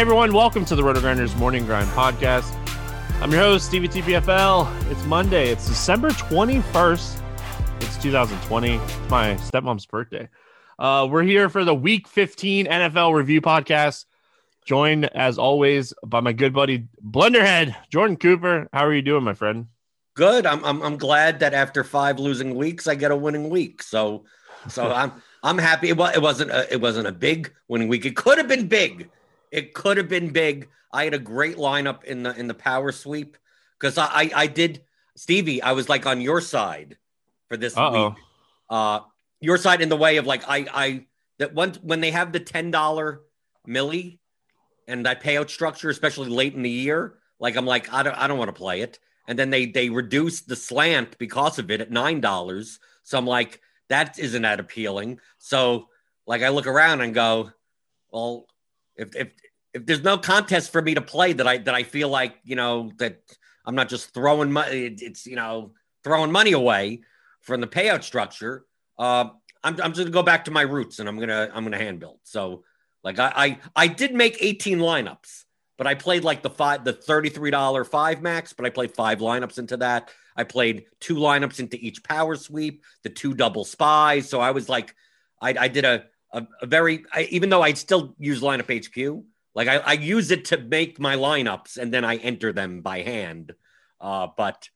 Hey everyone, welcome to the Roto Grinders Morning Grind Podcast. I'm your host, Stevie TPFL. It's Monday. It's December 21st. It's 2020. It's my stepmom's birthday. Uh, we're here for the Week 15 NFL Review Podcast. Joined as always by my good buddy Blenderhead Jordan Cooper. How are you doing, my friend? Good. I'm I'm, I'm glad that after five losing weeks, I get a winning week. So so I'm I'm happy. It, was, it wasn't a, it wasn't a big winning week. It could have been big. It could have been big. I had a great lineup in the in the power sweep because I, I, I did Stevie. I was like on your side for this Uh-oh. week. Uh, your side in the way of like I I that once when they have the ten dollar milli and that payout structure, especially late in the year, like I'm like I don't I don't want to play it. And then they they reduced the slant because of it at nine dollars. So I'm like that isn't that appealing. So like I look around and go, well, if if if there's no contest for me to play that I that I feel like you know that I'm not just throwing money, it's you know throwing money away from the payout structure. Uh, I'm I'm just gonna go back to my roots and I'm gonna I'm gonna hand build. So like I I, I did make 18 lineups, but I played like the five the $33 five max, but I played five lineups into that. I played two lineups into each power sweep, the two double spies. So I was like, I, I did a, a, a very, I, even though I still use lineup HQ, like I, I use it to make my lineups and then I enter them by hand. Uh, but,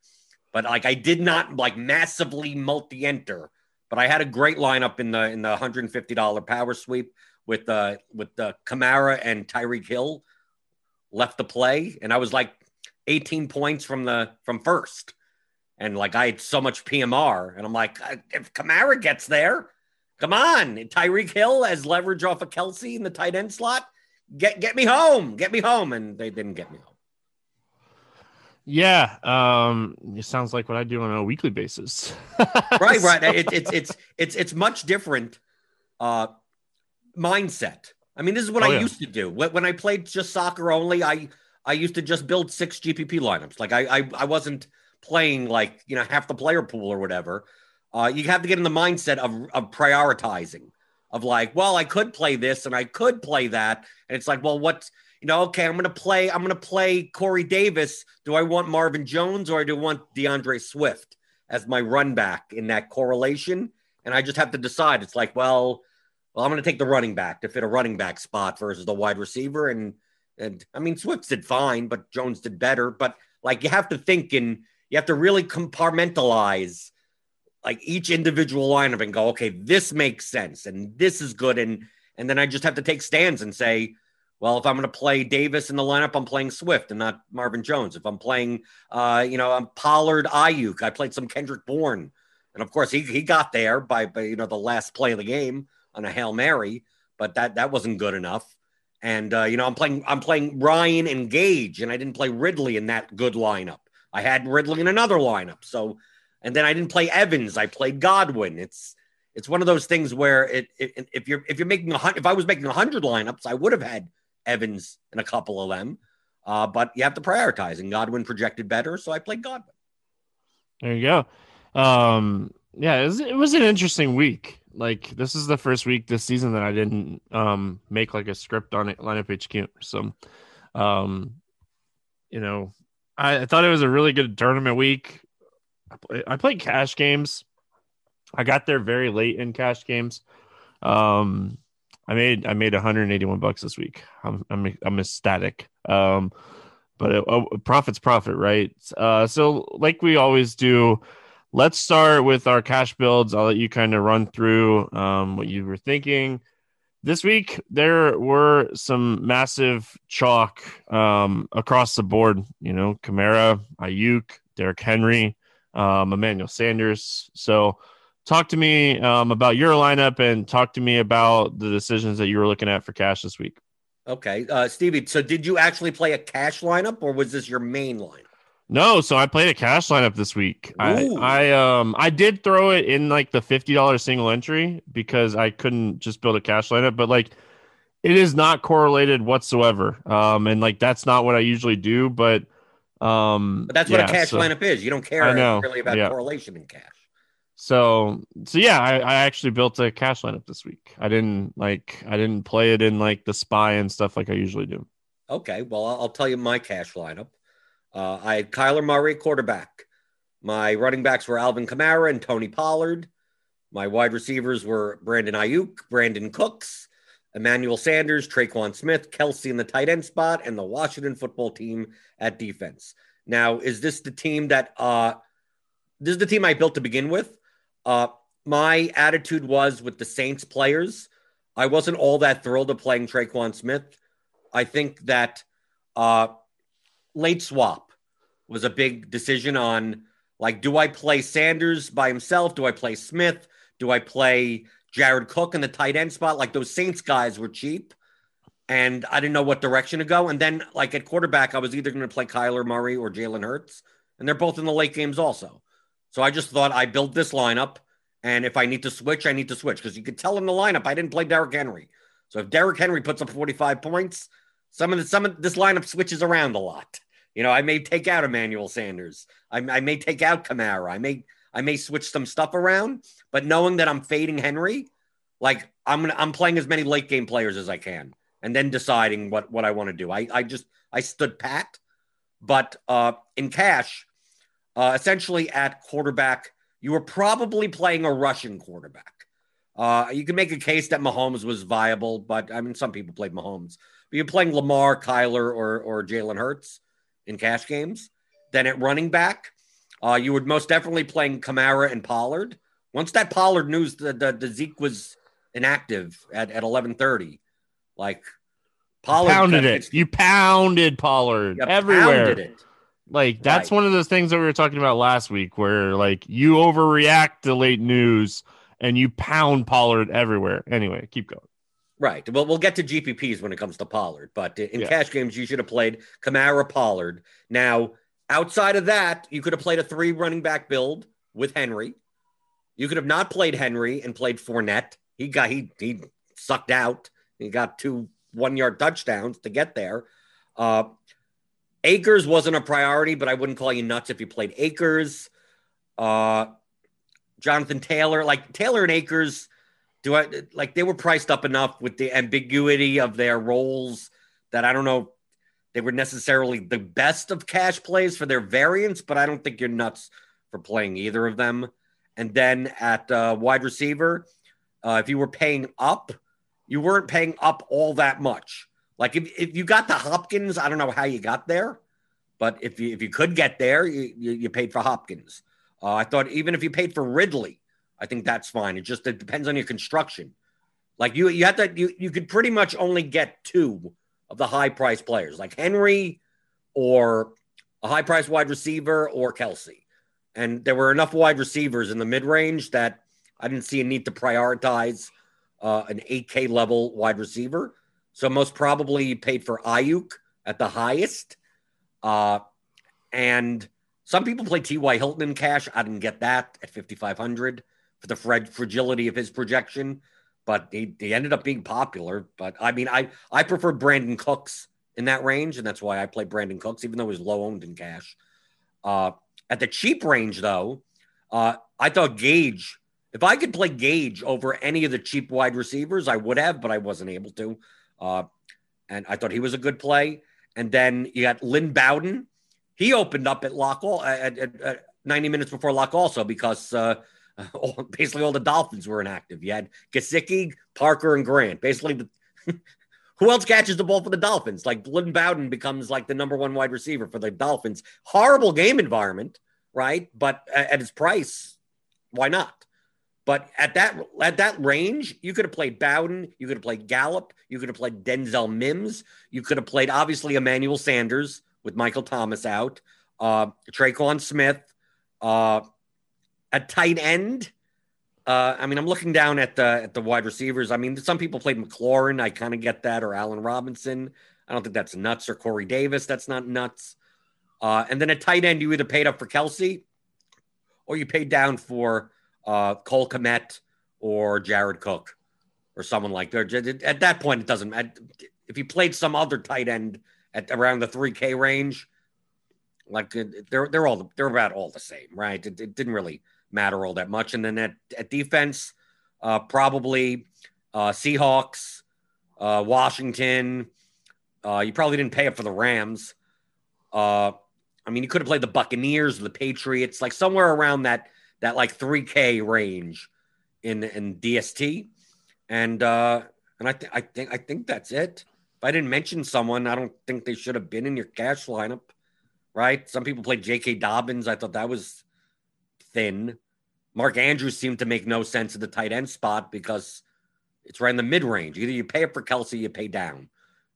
but like I did not like massively multi enter, but I had a great lineup in the, in the $150 power sweep with, uh, with the Kamara and Tyreek Hill left the play. And I was like 18 points from the, from first and like I had so much PMR, and I'm like, if Kamara gets there, come on, Tyreek Hill as leverage off of Kelce in the tight end slot, get get me home, get me home, and they didn't get me home. Yeah, um, it sounds like what I do on a weekly basis. right, right. It, it's it's it's it's much different uh, mindset. I mean, this is what Oh, I yeah. used to do when, when I played just soccer only. I I used to just build six GPP lineups. Like I I, I wasn't playing like you know half the player pool or whatever. Uh, you have to get in the mindset of of prioritizing. Of like, well, I could play this and I could play that, and it's like, well, what you know? Okay, I'm going to play. I'm going to play Corey Davis. Do I want Marvin Jones or do I want DeAndre Swift as my run back in that correlation? And I just have to decide. It's like, well, well, I'm going to take the running back to fit a running back spot versus the wide receiver. And and I mean, Swift did fine, but Jones did better. But like, you have to think and you have to really compartmentalize like each individual lineup and go, okay, this makes sense and this is good. And and then I just have to take stands and say, well, if I'm going to play Davis in the lineup, I'm playing Swift and not Marvin Jones. If I'm playing, uh, you know, I'm Pollard, Aiyuk. I played some Kendrick Bourne, and of course he he got there by, by you know the last play of the game on a hail mary, but that that wasn't good enough. And uh, you know, I'm playing I'm playing Ryan and Gage, and I didn't play Ridley in that good lineup. I had Ridley in another lineup, so and then I didn't play Evans. I played Godwin. It's it's one of those things where it, it if you're if you're making a hun- if I was making a hundred lineups, I would have had Evans and a couple of them. Uh, but you have to prioritize, and Godwin projected better, so I played Godwin. There you go. Um, yeah, it was, it was an interesting week. Like this is the first week this season that I didn't um make like a script on it lineup HQ. So, um, you know, I, I thought it was a really good tournament week. I, play, played cash games. I got there very late in cash games. Um, I made I made 181 bucks this week. I'm I'm I'm ecstatic. Um, but it, oh, profit's profit, right? Uh, so like we always do, let's start with our cash builds. I'll let you kind of run through um, what you were thinking. This week there were some massive chalk um, across the board. You know, Kamara, Aiyuk, Derrick Henry, um, Emmanuel Sanders. So talk to me um, about your lineup and talk to me about the decisions that you were looking at for cash this week. Okay, uh, Stevie. So did you actually play a cash lineup, or was this your main lineup? No, so I played a cash lineup this week. I, I um I did throw it in like the fifty dollar single entry because I couldn't just build a cash lineup, but like it is not correlated whatsoever. Um and like that's not what I usually do, but um But that's what yeah, a cash so- lineup is. You don't care really about yeah. correlation in cash. So so yeah, I, I actually built a cash lineup this week. I didn't like I didn't play it in like the spy and stuff like I usually do. Okay, well, I'll, tell you my cash lineup. Uh, I had Kyler Murray, quarterback. My running backs were Alvin Kamara and Tony Pollard. My wide receivers were Brandon Aiyuk, Brandin Cooks, Emmanuel Sanders, Tre'Quan Smith, Kelce in the tight end spot, and the Washington football team at defense. Now, is this the team that uh this is the team I built to begin with? Uh my attitude was with the Saints players, I wasn't all that thrilled of playing Tre'Quan Smith. I think that uh late swap was a big decision on like, do I play Sanders by himself? Do I play Smith? Do I play Jared Cook in the tight end spot? Like those Saints guys were cheap and I didn't know what direction to go. And then, like at quarterback, I was either going to play Kyler Murray or Jalen Hurts, and they're both in the late games also. So I just thought I built this lineup, and if I need to switch, I need to switch because you could tell in the lineup I didn't play Derrick Henry. So if Derrick Henry puts up 45 points, some of the, some of this lineup switches around a lot. You know, I may take out Emmanuel Sanders. I, I may take out Kamara. I may I may switch some stuff around, but knowing that I'm fading Henry, like I'm gonna I'm playing as many late game players as I can and then deciding what what I want to do. I I just I stood pat, but uh, in cash, uh, essentially at quarterback, you were probably playing a rushing quarterback. Uh, you can make a case that Mahomes was viable, but I mean some people played Mahomes. But you're playing Lamar, Kyler, or or Jalen Hurts in cash games. Then at running back, uh, you would most definitely playing Kamara and Pollard. Once that Pollard news, the, the, the Zeke was inactive at, at 1130, like Pollard pounded it. You pounded Pollard everywhere. Pounded it. Like that's right. one of those things that we were talking about last week, where like you overreact to late news and you pound Pollard everywhere. Anyway, keep going. Right. Well, we'll get to GPPs when it comes to Pollard, but in yeah. cash games, you should have played Kamara Pollard. Now, outside of that, you could have played a three running back build with Henry. You could have not played Henry and played Fournette. He got he he sucked out. He got two one yard touchdowns to get there. Uh, Akers wasn't a priority, but I wouldn't call you nuts if you played Akers. Uh, Jonathan Taylor, like Taylor and Akers, do I like they were priced up enough with the ambiguity of their roles that I don't know they were necessarily the best of cash plays for their variants, but I don't think you're nuts for playing either of them. And then at uh, wide receiver, uh, if you were paying up, you weren't paying up all that much. Like if, if you got the Hopkins, I don't know how you got there, but if you if you could get there, you, you, you paid for Hopkins. Uh, I thought even if you paid for Ridley, I think that's fine. It just it depends on your construction. Like you you have to you you could pretty much only get two of the high price players, like Henry or a high price wide receiver or Kelce. And there were enough wide receivers in the mid range that I didn't see a need to prioritize uh, an 8K level wide receiver. So most probably you paid for Aiyuk at the highest. Uh, and some people play T.Y. Hilton in cash. I didn't get that at 5,500 for the fragility of his projection, but he, he ended up being popular. But I mean, I, I prefer Brandin Cooks in that range, and that's why I play Brandin Cooks, even though he's low owned in cash. Uh, at the cheap range, though, uh, I thought Gage if I could play Gage over any of the cheap wide receivers, I would have, but I wasn't able to. Uh, and I thought he was a good play. And then you got Lynn Bowden. He opened up at lock all at, at, at 90 minutes before lock also because uh, all, basically all the Dolphins were inactive. You had Gesicki, Parker, and Grant. Basically, the, who else catches the ball for the Dolphins? Like Lynn Bowden becomes like the number one wide receiver for the Dolphins. Horrible game environment, right? But at, his price, why not? But at that at that range, you could have played Bowden, you could have played Gallup, you could have played Denzel Mims, you could have played obviously Emmanuel Sanders with Michael Thomas out, uh, Tre'Quan Smith, uh, at tight end. Uh, I mean, I'm looking down at the at the wide receivers. I mean, some people played McLaurin. I kind of get that, or Allen Robinson. I don't think that's nuts, or Corey Davis. That's not nuts. Uh, and then at tight end, you either paid up for Kelce, or you paid down for uh, Cole Kmet or Jared Cook or someone like that. At that point, it doesn't matter. If you played some other tight end at around the 3K range, like they're they're all they're about all the same, right? It, it didn't really matter all that much. And then at, at defense, uh, probably uh, Seahawks, uh, Washington, Uh, you probably didn't pay up for the Rams. Uh, I mean, you could have played the Buccaneers, the Patriots, like somewhere around that that like three K range in in DST, and uh, and I think I think I think that's it. If I didn't mention someone, I don't think they should have been in your cash lineup, right? Some people played J.K. Dobbins. I thought that was thin. Mark Andrews seemed to make no sense at the tight end spot because it's right in the mid range. Either you pay up for Kelce, you pay down.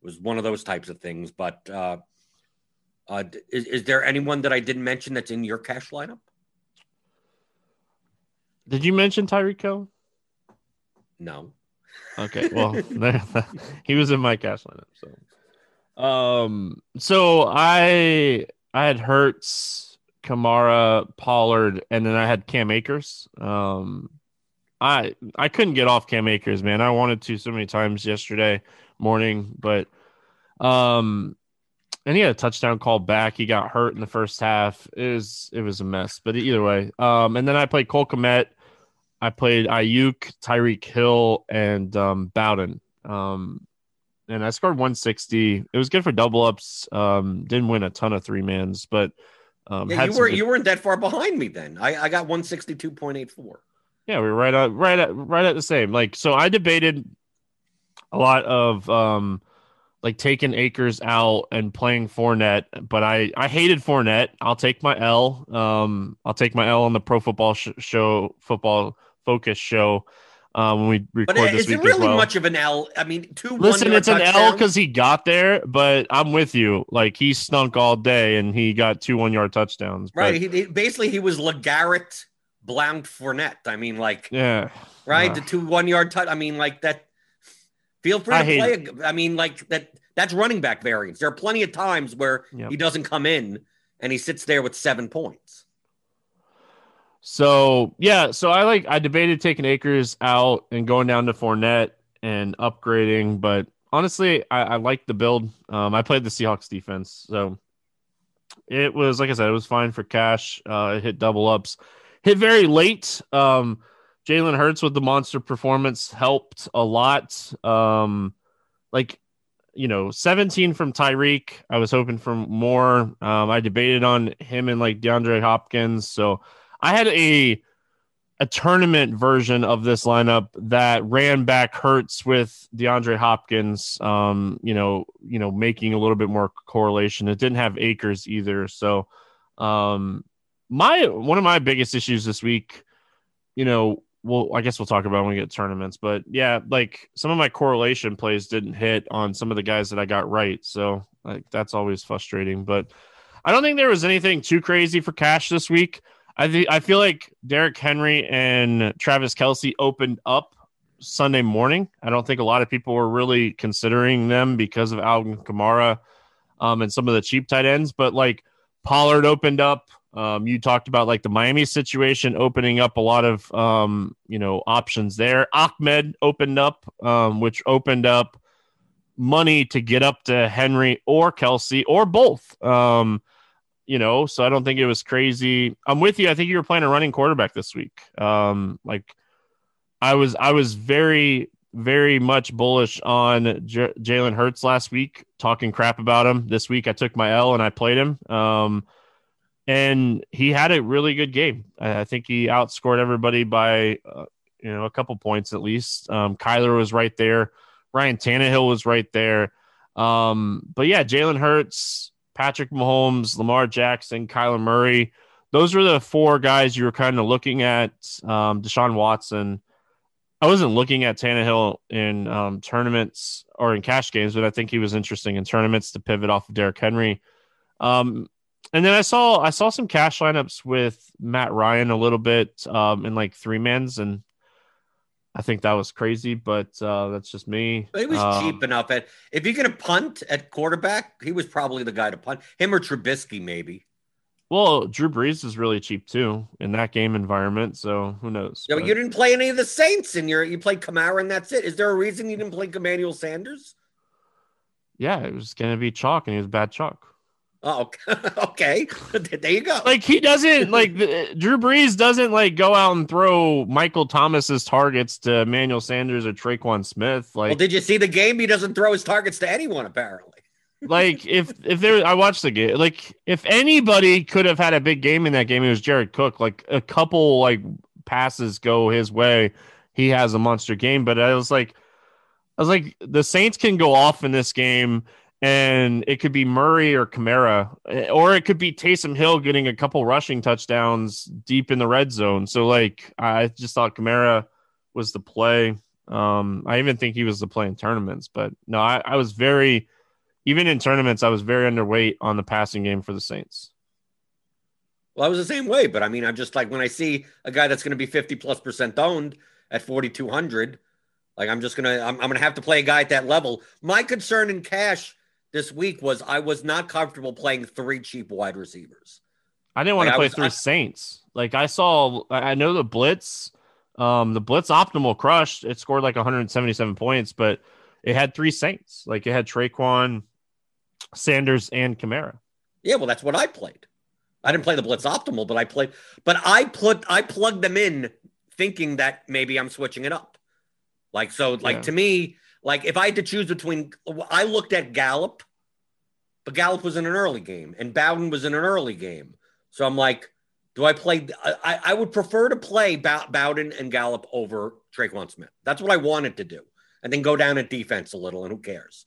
It was one of those types of things. But uh, uh, is, is there anyone that I didn't mention that's in your cash lineup? Did you mention Tyreek Hill? No. Okay, well, he was in my cash lineup. So, um, so I I had Hurts, Kamara, Pollard, and then I had Cam Akers. Um, I I couldn't get off Cam Akers, man. I wanted to so many times yesterday morning, but um, and he had a touchdown call back. He got hurt in the first half. It was it was a mess, but either way. Um, and then I played Cole Kmet. I played Aiyuk, Tyreek Hill, and um, Bowden. Um, and I scored 160. It was good for double ups. Um, didn't win a ton of three mans, but um, yeah, you were good... you weren't that far behind me then. I, I got 162.84. Yeah, we were right at right at right at the same. Like so, I debated a lot of um like taking Akers out and playing Fournette, but I I hated Fournette. I'll take my L. Um, I'll take my L on the Pro Football sh- Show football focus show. Um, when we record but this is week it really well. much of an L? I mean, two. Listen, it's an L because he got there, but I'm with you. Like he stunk all day, and he got two one yard touchdowns. but- right. He, he- basically he was Legarrette Blount Fournette. I mean, like yeah. right, Uh, the two one yard touch. I mean, like that. Feel free I to play. I mean, like that. That's running back variance. There are plenty of times where Yep. he doesn't come in and he sits there with seven points. So yeah, so I like I debated taking Akers out and going down to Fournette and upgrading, but honestly, I, I like the build. Um, I played the Seahawks defense, so it was like I said, it was fine for cash. Uh, it hit double ups, hit very late. Um, Jalen Hurts with the monster performance helped a lot. Um, like you know, 17 from Tyreek. I was hoping for more. Um, I debated on him and like DeAndre Hopkins. So I had a a tournament version of this lineup that ran back Hurts with DeAndre Hopkins. Um, you know, you know, making a little bit more correlation. It didn't have Akers either. So, um, my one of my biggest issues this week, you know, well, I guess we'll talk about when we get tournaments, but yeah, like some of my correlation plays didn't hit on some of the guys that I got right. So like that's always frustrating, but I don't think there was anything too crazy for cash this week. I I feel like Derrick Henry and Travis Kelce opened up Sunday morning. I don't think a lot of people were really considering them because of Alvin Kamara um, and some of the cheap tight ends, but like Pollard opened up. Um, you talked about like the Miami situation opening up a lot of um, you know options there. Ahmed opened up, um, which opened up money to get up to Henry or Kelce or both. Um, you know, so I don't think it was crazy. I'm with you. I think you were playing a running quarterback this week. Um, like I was, I was very, very much bullish on J- Jalen Hurts last week, talking crap about him. This week, I took my L and I played him. Um, and he had a really good game. I, I think he outscored everybody by, uh, you know, a couple points at least. Um, Kyler was right there. Ryan Tannehill was right there. Um, but yeah, Jalen Hurts, Patrick Mahomes, Lamar Jackson, Kyler Murray. Those were the four guys you were kind of looking at. Um, Deshaun Watson. I wasn't looking at Tannehill in um, tournaments or in cash games, but I think he was interesting in tournaments to pivot off of Derrick Henry. Um, and then I saw I saw some cash lineups with Matt Ryan a little bit um, in like three mans, and I think that was crazy, but uh, that's just me. But he was Um, cheap enough at if you're gonna punt at quarterback, he was probably the guy to punt. Him or Trubisky, maybe. Well, Drew Brees is really cheap too in that game environment, so who knows? Yeah, but But- you didn't play any of the Saints, and you you played Kamara, and that's it. Is there a reason you didn't play Emmanuel Sanders? yeah, it was gonna be chalk, and he was bad chalk. Oh, okay. there you go. Like he doesn't like Drew Brees doesn't like go out and throw Michael Thomas's targets to Emmanuel Sanders or Tre'Quan Smith. Like well, did you see the game? He doesn't throw his targets to anyone, apparently. like if if there, I watched the game. Like if anybody could have had a big game in that game, it was Jared Cook. Like a couple like passes go his way, he has a monster game. But I was like, I was like, the Saints can go off in this game, and it could be Murray or Kamara, or it could be Taysom Hill getting a couple rushing touchdowns deep in the red zone. So like, I just thought Kamara was the play. Um, I even think he was the play in tournaments, but no, I, I was very even in tournaments, I was very underweight on the passing game for the Saints. Well, I was the same way, but I mean, I'm just like when I see a guy that's going to be 50 plus percent owned at 4,200, like I'm just gonna, I'm, I'm gonna have to play a guy at that level. My concern in cash this week was I was not comfortable playing three cheap wide receivers. I didn't want like to play was, three I, Saints. Like I saw, I know the blitz, um, the blitz optimal crushed. It scored like 177 points, but it had three Saints. Like it had Tre'Quan, Sanders and Kamara. Yeah, well, that's what I played. I didn't play the blitz optimal, but I played. But I put I plugged them in, thinking that maybe I'm switching it up. Like so, like yeah. to me, like if I had to choose between, I looked at Gallup, but Gallup was in an early game, and Bowden was in an early game. So I'm like, do I play? I, I would prefer to play Bowden and Gallup over Tre'Quan Smith. That's what I wanted to do, and then go down at defense a little, and who cares?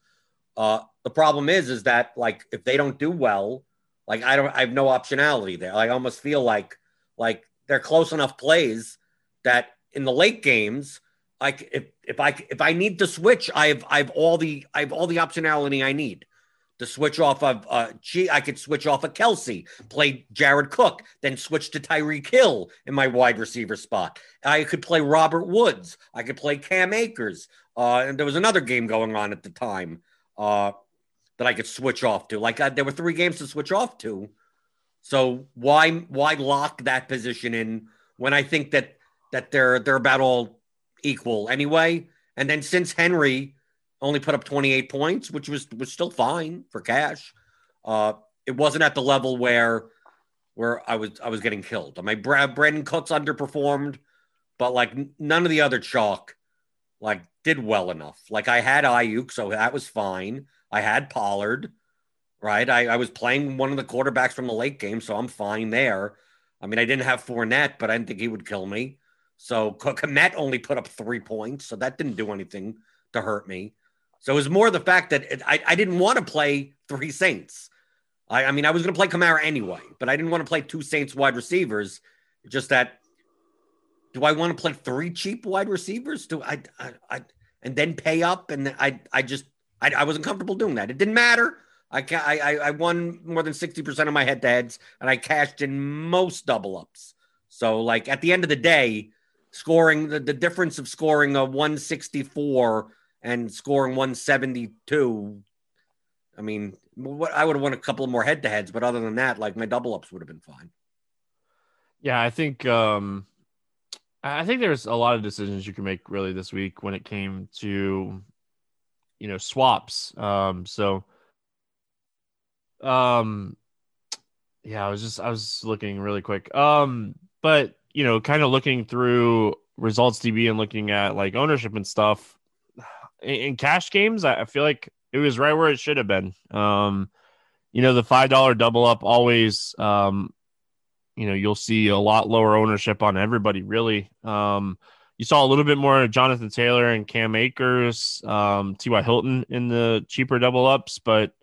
Uh, the problem is, is that like if they don't do well, like I don't, I have no optionality there. I almost feel like like they're close enough plays that in the late games, like if if I if I need to switch, I have I have all the I have all the optionality I need to switch off of uh gee, I could switch off of Kelce, play Jared Cook, then switch to Tyreek Hill in my wide receiver spot. I could play Robert Woods, I could play Cam Akers. Uh, and there was another game going on at the time uh, that I could switch off to. Like I, there were three games to switch off to. So why why lock that position in when I think that that they're they're about all equal anyway? And then since Henry only put up 28 points, which was was still fine for cash, uh, it wasn't at the level where where I was I was getting killed. I mean, Brandin Cooks underperformed, but like none of the other chalk like did well enough. Like I had Aiyuk, so that was fine. I had Pollard, right? I, I was playing one of the quarterbacks from the late game, so I'm fine there. I mean, I didn't have Fournette, but I didn't think he would kill me. So Kmet only put up three points, so that didn't do anything to hurt me. So it was more the fact that it, I, I didn't want to play three Saints. I, I mean, I was going to play Kamara anyway, but I didn't want to play two Saints wide receivers. Just that do I want to play three cheap wide receivers? Do I, I, I and then pay up? And I, I just, I, I wasn't comfortable doing that. It didn't matter. I, I, I won more than 60% of my head to heads and I cashed in most double ups. So, like, at the end of the day, scoring the, the difference of scoring a 164 and scoring 172, I mean, what I would have won a couple more head to heads, but other than that, like, my double ups would have been fine. Yeah, I think, um, I think there's a lot of decisions you can make really this week when it came to, you know, swaps. Um, so, um, yeah, I was just I was looking really quick. Um, but you know, kind of looking through results DB and looking at like ownership and stuff in, in cash games, I, I feel like it was right where it should have been. Um, you know, the five dollar double up always um you know you'll see a lot lower ownership on everybody really. Um, you saw a little bit more Jonathan Taylor and Cam Akers, um, T.Y. Hilton in the cheaper double ups, but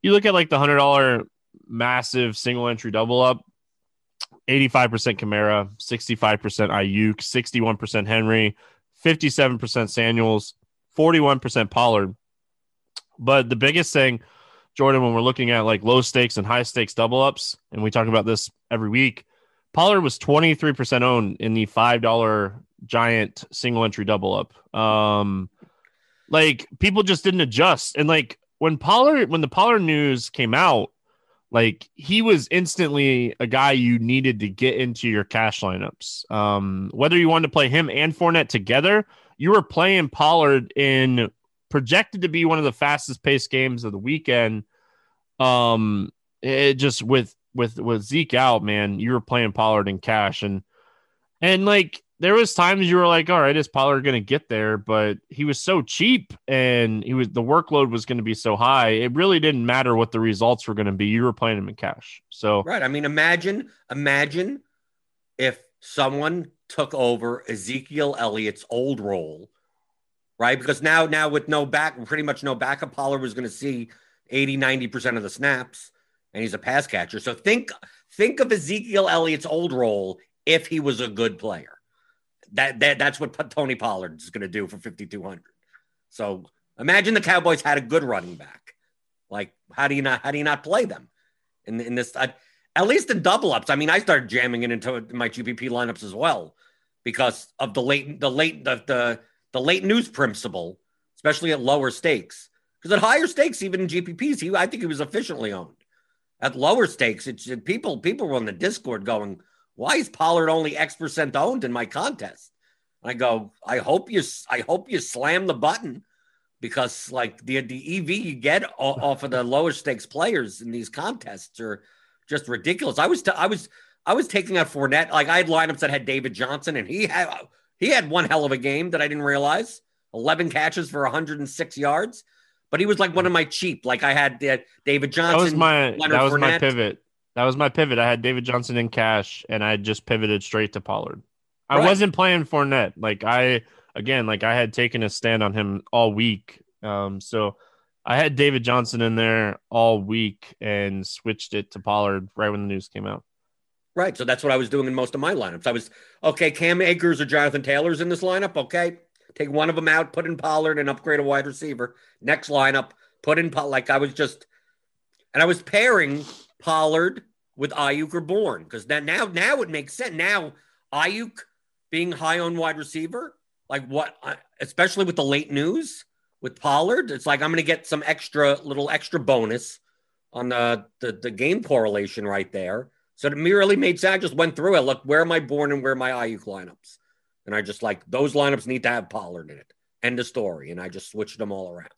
you look at like the hundred dollar massive single entry double up, 85% Kamara, 65% Aiyuk, 61% Henry, 57% Samuels, 41% Pollard. But the biggest thing Jordan, when we're looking at like low stakes and high stakes double ups, and we talk about this every week, Pollard was 23% owned in the $5 giant single entry double up. Um, like people just didn't adjust. And like when Pollard, when the Pollard news came out, like he was instantly a guy you needed to get into your cash lineups. Um, whether you wanted to play him and Fournette together, you were playing Pollard in projected to be one of the fastest paced games of the weekend. Um, it just with with with Zeke out, man, you were playing Pollard in cash and and like there was times you were like, all right, is Pollard going to get there? But he was so cheap and he was the workload was going to be so high. It really didn't matter what the results were going to be. You were playing him in cash. So right. I mean, imagine, imagine if someone took over Ezekiel Elliott's old role, right? Because now, now with no back, pretty much no backup, Pollard was going to see 80, 90% of the snaps, and he's a pass catcher. So think, think of Ezekiel Elliott's old role if he was a good player that, that that's what Tony Pollard is going to do for 5200. So imagine the Cowboys had a good running back. Like how do you not how do you not play them in in this at least in double ups? I mean, I started jamming it into my GPP lineups as well because of the late the late the the, the late news principle, especially at lower stakes. Because at higher stakes, even in GPPs, he I think he was efficiently owned. At lower stakes, it's people people were on the Discord going, why is Pollard only X percent owned in my contest? I go, I hope you, I hope you slam the button because like the the EV you get off of the lower stakes players in these contests are just ridiculous. I was, t- I was, I was taking out Fournette. Like I had lineups that had David Johnson, and he had he had one hell of a game that I didn't realize. Eleven catches for 106 yards, but he was like one of my cheap. Like I had uh, David Johnson. That was my Leonard that was Fournette. my pivot. That was my pivot. I had David Johnson in cash, and I just pivoted straight to Pollard. I right. wasn't playing Fournette. Like I again, like I had taken a stand on him all week. Um, so I had David Johnson in there all week and switched it to Pollard right when the news came out. Right. So that's what I was doing in most of my lineups. I was okay. Cam Akers or Jonathan Taylor's in this lineup. Okay, take one of them out, put in Pollard, and upgrade a wide receiver. Next lineup, put in like I was just, and I was pairing Pollard with Aiyuk or Bourne because then now now it makes sense. Now Aiyuk being high on wide receiver, like what, especially with the late news with Pollard, it's like I'm going to get some extra little extra bonus on the, the the game correlation right there. So it merely made sense. I just went through it. Look, where am I born and where my Aiyuk lineups? And I just like those lineups need to have Pollard in it. End of story. And I just switched them all around.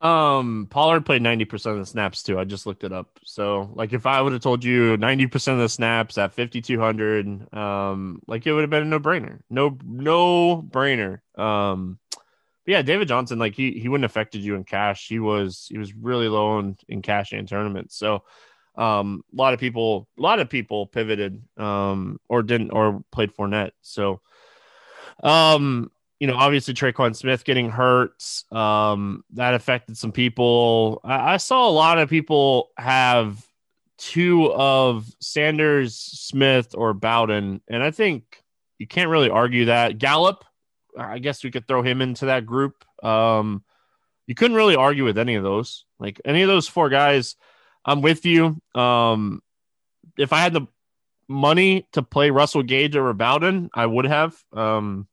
Um, Pollard played 90% of the snaps too. I just looked it up. So, like, if I would have told you 90% of the snaps at 5,200, um, like it would have been a no brainer. No, no brainer. Um, but yeah, David Johnson, like, he, he wouldn't have affected you in cash. He was, he was really low in, in cash and tournaments. So, um, a lot of people, a lot of people pivoted, um, or didn't, or played Fournette. So, um, you know, obviously Tre'Quan Smith getting hurt, um, that affected some people. I, I, saw a lot of people have two of Sanders, Smith, or Bowden, and I think you can't really argue that. Gallup, I guess we could throw him into that group. Um, you couldn't really argue with any of those. Like any of those four guys, I'm with you. Um, if I had the money to play Russell Gage over Bowden, I would have. Um,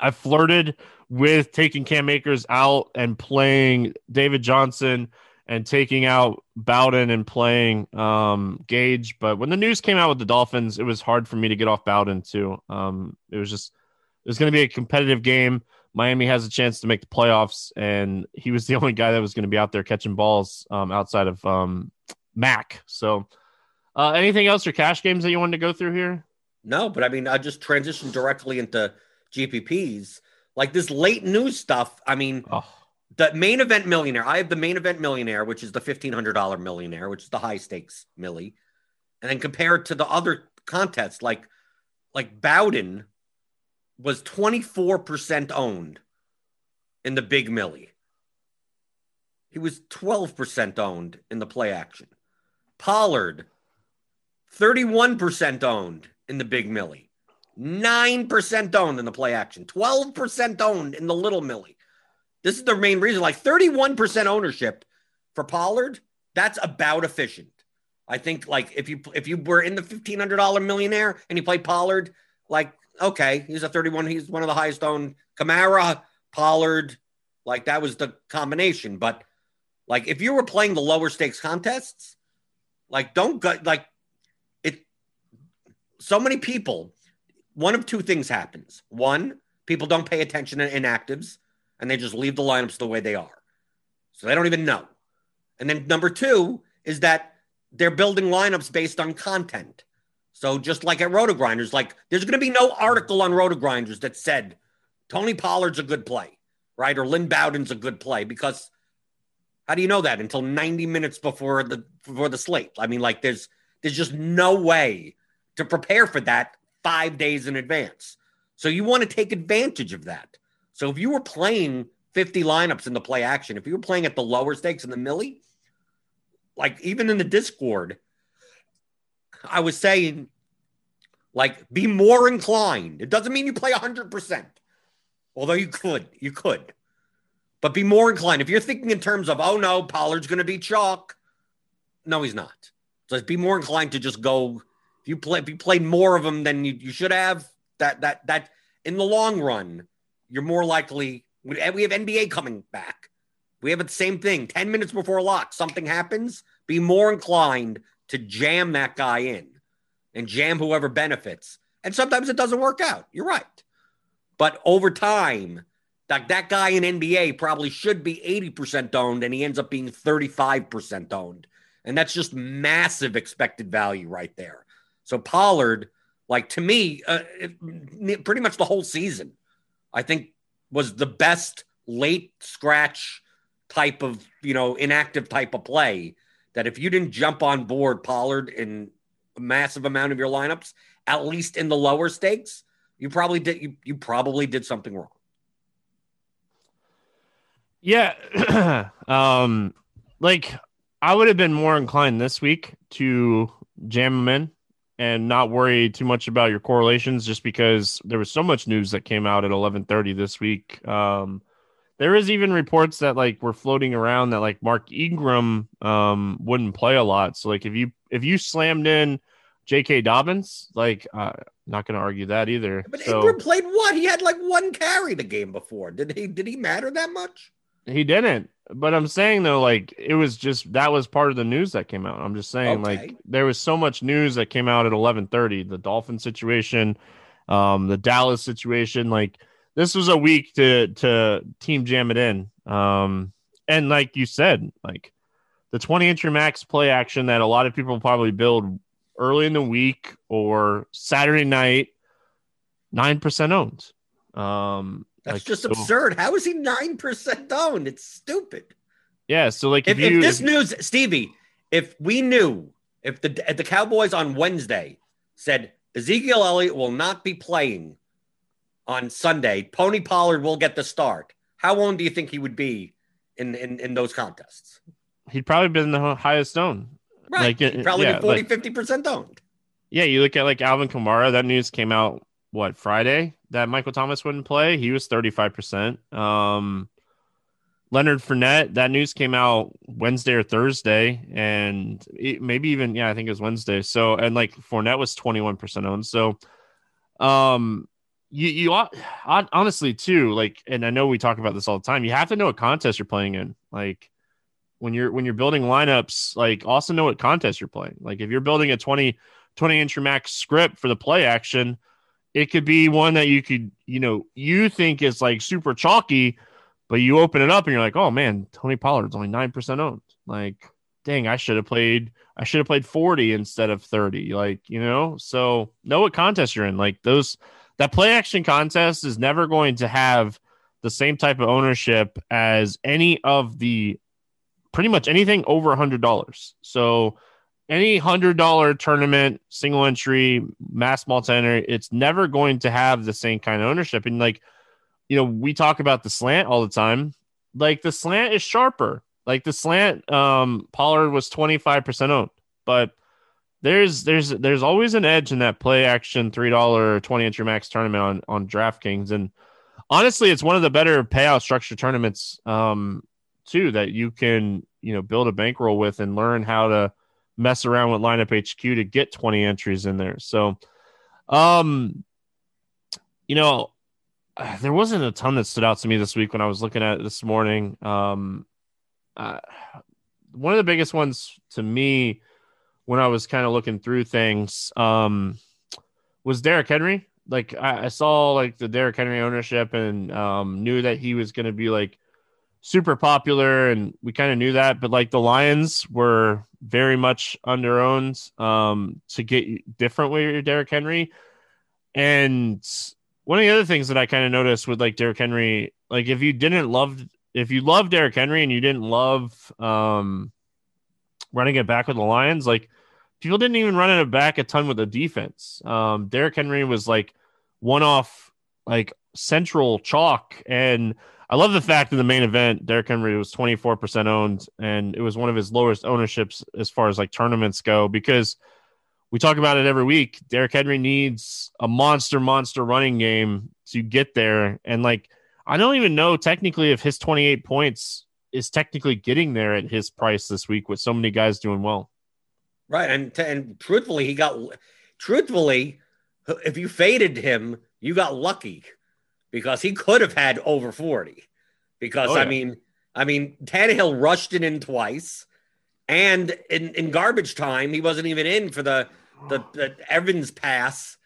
I flirted with taking Cam Akers out and playing David Johnson and taking out Bowden and playing um, Gage. But when the news came out with the Dolphins, it was hard for me to get off Bowden too. Um, it was just it was going to be a competitive game. Miami has a chance to make the playoffs, and he was the only guy that was going to be out there catching balls um, outside of um, Mac. So, uh, anything else or cash games that you wanted to go through here? No, but I mean, I just transitioned directly into GPPs. Like this late news stuff. I mean, oh. the main event millionaire. I have the main event millionaire, which is the fifteen hundred dollar millionaire, which is the high stakes millie, and then compared to the other contests, like like Bowden was twenty four percent owned in the big millie. He was twelve percent owned in the play action. Pollard, thirty one percent owned in the big millie. 9% owned in the play action, 12% owned in the little millie. This is the main reason. Like 31% ownership for Pollard, that's about efficient. I think like if you if you were in the fifteen hundred dollar millionaire and you play Pollard, like okay, he's a 31, he's one of the highest owned Kamara, Pollard, like that was the combination. But like if you were playing the lower stakes contests, like don't go like it so many people one of two things happens. One, people don't pay attention to inactives and they just leave the lineups the way they are. So they don't even know. And then number two is that they're building lineups based on content. So just like at Roto Grinders, like there's going to be no article on Roto Grinders that said Tony Pollard's a good play, right? Or Lynn Bowden's a good play because how do you know that until 90 minutes before the before the slate? I mean, like there's there's just no way to prepare for that five days in advance. So you want to take advantage of that. So if you were playing 50 lineups in the play action, if you were playing at the lower stakes in the millie, like even in the Discord, I was saying, like, be more inclined. It doesn't mean you play 100%, although you could. You could. But be more inclined. If you're thinking in terms of, oh no, Pollard's going to be chalk, no, he's not. So be more inclined to just go. You play, you played more of them than you, you should have, that that that in the long run, you're more likely. We have NBA coming back. We have the same thing. Ten minutes before lock, something happens. Be more inclined to jam that guy in and jam whoever benefits. And sometimes it doesn't work out. You're right. But over time, like that guy in NBA probably should be 80% owned and he ends up being 35% owned. And that's just massive expected value right there. So Pollard, like to me, uh, it, pretty much the whole season, I think was the best late scratch type of, you know, inactive type of play that if you didn't jump on board Pollard in a massive amount of your lineups, at least in the lower stakes, you probably did you, you probably did something wrong. Yeah. um like I would have been more inclined this week to jam him in and not worry too much about your correlations just because there was so much news that came out at 11:30 this week. Um there is even reports that like were floating around that like Mark Ingram um wouldn't play a lot. So like if you if you slammed in J.K. Dobbins, like uh, not going to argue that either. But so, Ingram played what? He had like one carry the game before. Did he? Did he matter that much? He didn't. But I'm saying though, like it was just that was part of the news that came out. I'm just saying, okay. like there was so much news that came out at 11:30. The Dolphin situation, um, the Dallas situation, like this was a week to to team jam it in. Um, and like you said, like the 20 entry max play action that a lot of people probably build early in the week or Saturday night, nine percent owned. Um, That's like, just so, absurd. How is he nine percent owned? It's stupid. Yeah. So like, if, if, you, if this if, news, Stevie, if we knew if the if the Cowboys on Wednesday said Ezekiel Elliott will not be playing on Sunday. Tony Pollard will get the start. How long do you think he would be in in, in those contests? He'd probably been the highest owned. Right. Like, He'd probably yeah, be 40, like, 50% owned. Yeah, you look at like Alvin Kamara, that news came out what Friday that Michael Thomas wouldn't play. He was 35%. Um Leonard Fournette, that news came out Wednesday or Thursday, and it, maybe even yeah, I think it was Wednesday. So and like Fournette was twenty one percent owned. So, um, you you honestly too like and i know we talk about this all the time you have to know what contest you're playing in like when you're when you're building lineups like also know what contest you're playing like if you're building a 20 20 inch max script for the play action it could be one that you could you know you think is like super chalky but you open it up and you're like oh man tony pollard's only 9% owned. Like dang i should have played i should have played 40 instead of 30 like you know? So know what contest you're in. Like those that play action contest is never going to have the same type of ownership as any of the pretty much anything over a hundred dollars. So any hundred dollar tournament, single entry, mass multi entry, it's never going to have the same kind of ownership. And like, you know, we talk about the slant all the time. Like the slant is sharper. Like the slant, um, Pollard was 25% owned, but there's there's there's always an edge in that play action three dollar twenty entry max tournament on on DraftKings, and honestly, it's one of the better payout structure tournaments um, too that you can you know build a bankroll with and learn how to mess around with lineup HQ to get twenty entries in there. So, um, you know, there wasn't a ton that stood out to me this week when I was looking at it this morning. Um, uh, one of the biggest ones to me when I was kind of looking through things um, was Derrick Henry. Like I, I, saw like the Derrick Henry ownership and um, knew that he was going to be like super popular, and we kind of knew that. But like the Lions were very much under owned um, to get different with your Derrick Henry. And one of the other things that I kind of noticed with like Derrick Henry, like if you didn't love, if you love Derrick Henry and you didn't love um, running it back with the Lions, like people didn't even run it back a ton with the defense. Um, Derrick Henry was like one off, like central chalk. And I love the fact in the main event, Derrick Henry was 24% owned, and it was one of his lowest ownerships as far as like tournaments go because we talk about it every week. Derrick Henry needs a monster, monster running game to get there. And like, I don't even know technically if his 28 points is technically getting there at his price this week with so many guys doing well. Right. And, and truthfully, he got, truthfully, if you faded him, you got lucky because he could have had over 40. Because, oh, yeah. I mean, I mean, Tannehill rushed it in twice. And in, in garbage time, he wasn't even in for the the, the Evans pass,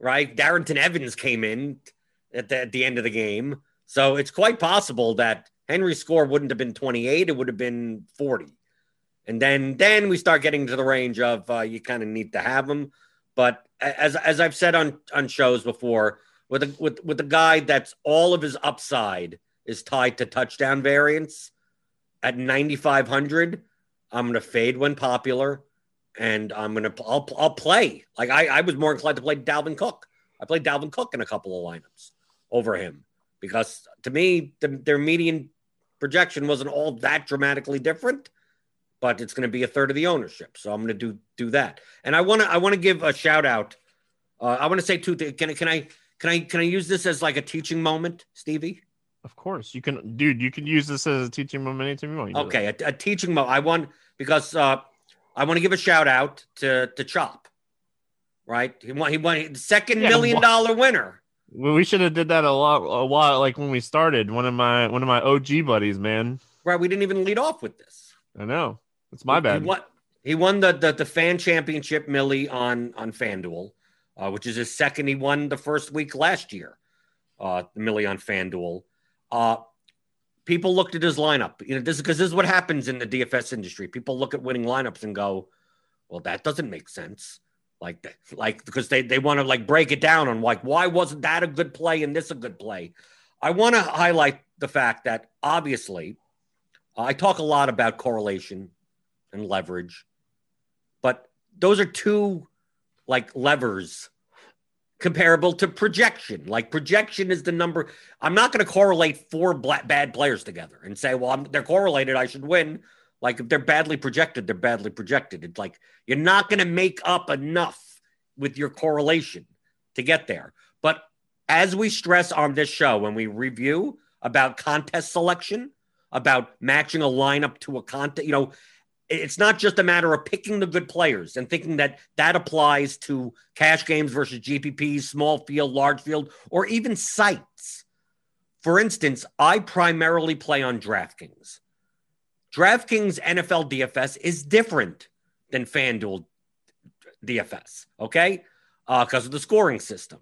right? Darrynton Evans came in at the, at the end of the game. So it's quite possible that Henry's score wouldn't have been 28, it would have been 40. And then then we start getting to the range of uh, you kind of need to have him. But as as I've said on on shows before, with a with with a guy that's all of his upside is tied to touchdown variance at 9500, I'm going to fade when popular and I'm gonna I'll I'll play. Like I, I was more inclined to play Dalvin Cook. I played Dalvin Cook in a couple of lineups over him because to me the, their median projection wasn't all that dramatically different, but it's going to be a third of the ownership. So I'm going to do do that. And I want to I want to give a shout out. Uh, I want to say two things. Can can I can I can I use this as like a teaching moment, Stevie? Of course, you can, dude. You can use this as a teaching moment anytime you want. You okay, a, a, teaching moment. I want because uh, I want to give a shout out to to Chop. Right, he won. He won second yeah, million dollar winner. Well, we should have did that a lot a while like when we started. One of my one of my OG buddies, man. Right, we didn't even lead off with this. I know it's my bad. He won, he won the, the the fan championship Millie on on FanDuel, uh, which is his second. He won the first week last year, uh, the on FanDuel. Uh, people looked at his lineup. You know, this because this is what happens in the DFS industry. People look at winning lineups and go, "Well, that doesn't make sense." Like, like because they they want to like break it down on like why wasn't that a good play and this a good play. I want to highlight the fact that obviously, I talk a lot about correlation and leverage, but those are two like levers comparable to projection. Like projection is the number. I'm not going to correlate four bad players together and say, well, I'm, they're correlated. I should win. Like if they're badly projected, they're badly projected. It's like you're not going to make up enough with your correlation to get there. But as we stress on this show, when we review about contest selection, about matching a lineup to a contest, you know, it's not just a matter of picking the good players and thinking that that applies to cash games versus GPPs, small field, large field, or even sites. For instance, I primarily play on DraftKings. DraftKings NFL DFS is different than FanDuel DFS, okay? Because uh, of the scoring system.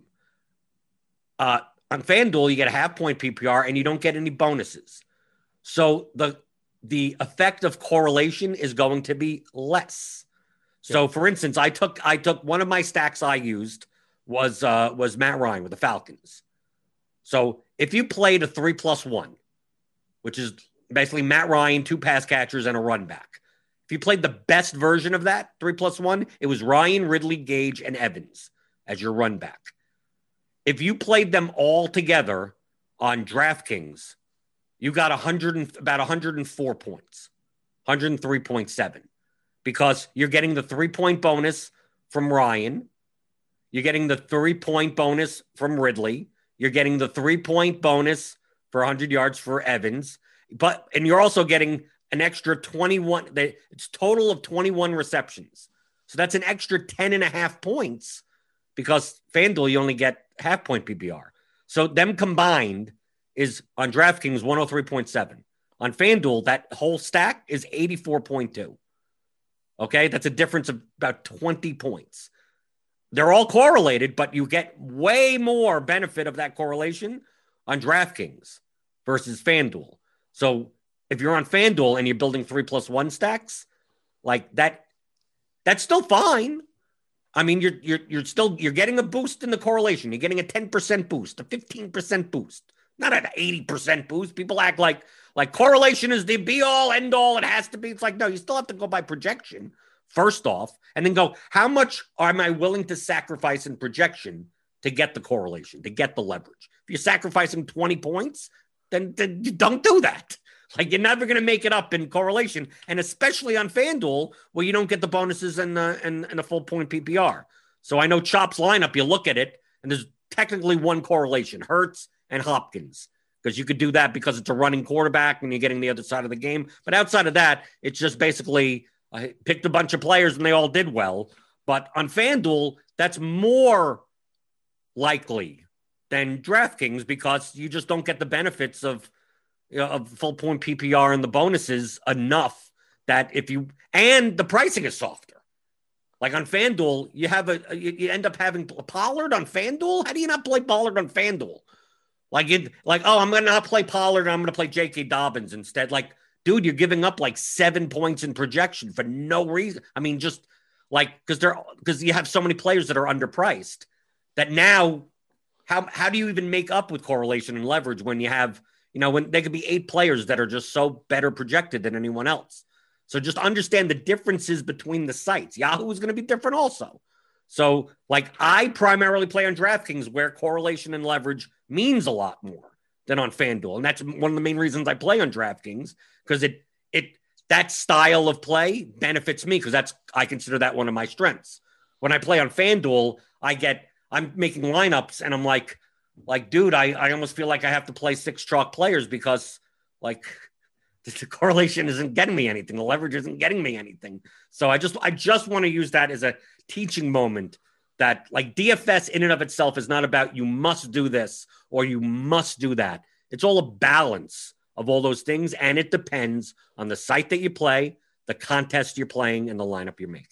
Uh, on FanDuel, you get a half point PPR and you don't get any bonuses. So the the effect of correlation is going to be less. So, for instance, I took I took one of my stacks I used was uh, was Matt Ryan with the Falcons. So if you played a three plus one, which is basically Matt Ryan, two pass catchers, and a run back. If you played the best version of that, three plus one, it was Ryan, Ridley, Gage, and Evans as your run back. If you played them all together on DraftKings, you got 100 and, about 104 points, 103.7, because you're getting the three point bonus from Ryan. You're getting the three point bonus from Ridley. You're getting the three point bonus for 100 yards for Evans. But, and you're also getting an extra 21, it's total of 21 receptions. So that's an extra 10 and a half points because FanDuel, you only get half point PPR. So them combined, is on DraftKings 103.7. On FanDuel, that whole stack is 84.2. Okay, that's a difference of about 20 points. They're all correlated, but you get way more benefit of that correlation on DraftKings versus FanDuel. So if you're on FanDuel and you're building three plus one stacks, like that. That's still fine. I mean, you're you're you're still you're getting a boost in the correlation. You're getting a 10% boost, a 15% boost, not an 80% boost. People act like like correlation is the be all end all. It has to be. It's like no, you still have to go by projection first off, and then go how much am I willing to sacrifice in projection to get the correlation, to get the leverage. If you're sacrificing 20 points, then, then don't do that. Like you're never going to make it up in correlation, and especially on FanDuel where you don't get the bonuses and the and, and a full point PPR. So I know Chop's lineup. You look at it, and there's technically one correlation: Hurts and Hopkins, because you could do that because it's a running quarterback and you're getting the other side of the game. But outside of that, it's just basically I picked a bunch of players and they all did well. But on FanDuel, that's more likely than DraftKings because you just don't get the benefits of you know, of full point PPR and the bonuses enough that if you and the pricing is softer. Like on FanDuel, you have a you end up having Pollard on FanDuel. How do you not play Pollard on FanDuel? Like it, like oh, I'm gonna not play Pollard. I'm gonna play J.K. Dobbins instead. Like, dude, you're giving up like seven points in projection for no reason. I mean, just like because they're because you have so many players that are underpriced that now how how do you even make up with correlation and leverage when you have you know when there could be eight players that are just so better projected than anyone else so just understand the differences between the sites yahoo is going to be different also so like i primarily play on draftkings where correlation and leverage means a lot more than on fanduel and that's one of the main reasons i play on draftkings because it it that style of play benefits me because that's i consider that one of my strengths when i play on fanduel i get I'm making lineups and I'm like, like, dude, I, I almost feel like I have to play six chalk players because like the correlation isn't getting me anything. The leverage isn't getting me anything. So I just I just want to use that as a teaching moment that like DFS in and of itself is not about you must do this or you must do that. It's all a balance of all those things. And it depends on the site that you play, the contest you're playing, and the lineup you're making.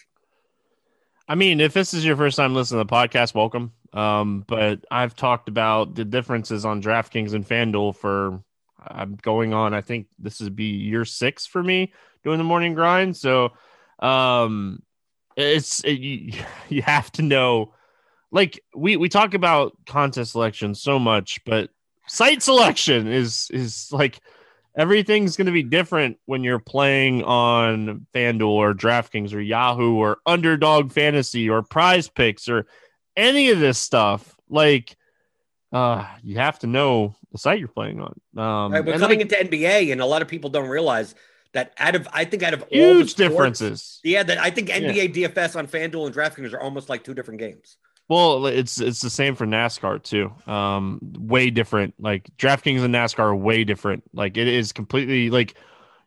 I mean, if this is your first time listening to the podcast, welcome. Um, but I've talked about the differences on DraftKings and FanDuel for I'm going on. I think this would be year six for me doing the morning grind. So, um, it's it, you, you have to know. Like we we talk about contest selection so much, but site selection is is like everything's going to be different when you're playing on FanDuel or DraftKings or Yahoo or Underdog Fantasy or Prize Picks or any of this stuff. Like, uh, you have to know the site you're playing on. Um, right, we're coming like, into NBA, and a lot of people don't realize that out of I think out of huge all the sports, differences. Yeah, that I think NBA yeah. DFS on FanDuel and DraftKings are almost like two different games. Well, it's it's the same for NASCAR too. Um, way different. Like DraftKings and NASCAR are way different. Like it is completely like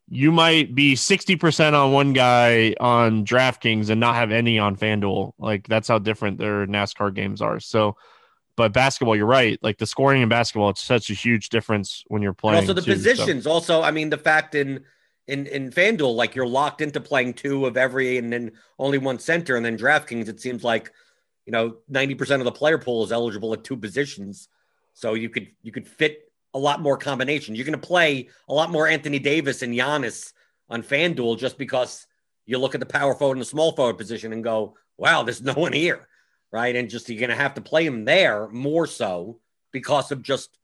you might be sixty percent on one guy on DraftKings and not have any on FanDuel. Like that's how different their NASCAR games are. So, but basketball, you're right. Like the scoring in basketball, it's such a huge difference when you're playing. And also the too, positions. So. Also, I mean the fact in in in FanDuel, like you're locked into playing two of every, and then only one center, and then DraftKings, it seems like you know, 90% of the player pool is eligible at two positions. So you could you could fit a lot more combinations. You're going to play a lot more Anthony Davis and Giannis on FanDuel just because you look at the power forward and the small forward position and go, wow, there's no one here. Right. And just you're going to have to play him there more so because of just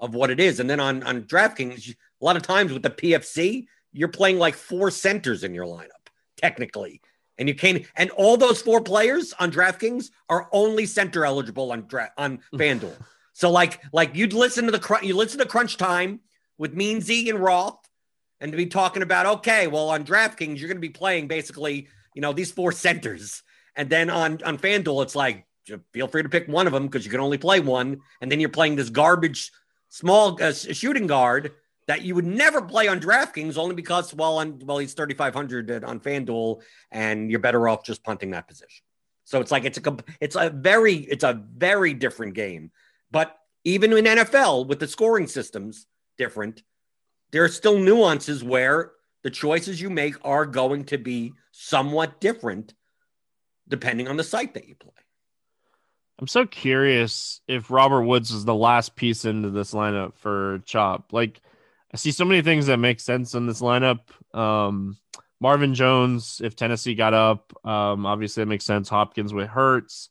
of what it is. And then on, on DraftKings, a lot of times with the PFC, you're playing like four centers in your lineup, technically. And you can't, and all those four players on DraftKings are only center eligible on dra- on FanDuel. so like, like you'd listen to the you listen to Crunch Time with Mean Z and Roth, and to be talking about okay, well on DraftKings you're going to be playing basically you know these four centers, and then on on FanDuel it's like feel free to pick one of them because you can only play one, and then you're playing this garbage small uh, shooting guard that you would never play on DraftKings only because, well, on well, he's 3,500 on FanDuel, and you're better off just punting that position. So it's like it's a it's a very it's a very different game. But even in NFL with the scoring systems different, there are still nuances where the choices you make are going to be somewhat different depending on the site that you play. I'm so curious if Robert Woods is the last piece into this lineup for Chop. Like I see so many things that make sense in this lineup. Um, Marvin Jones, if Tennessee got up, um, obviously that makes sense. Hopkins with Hurts,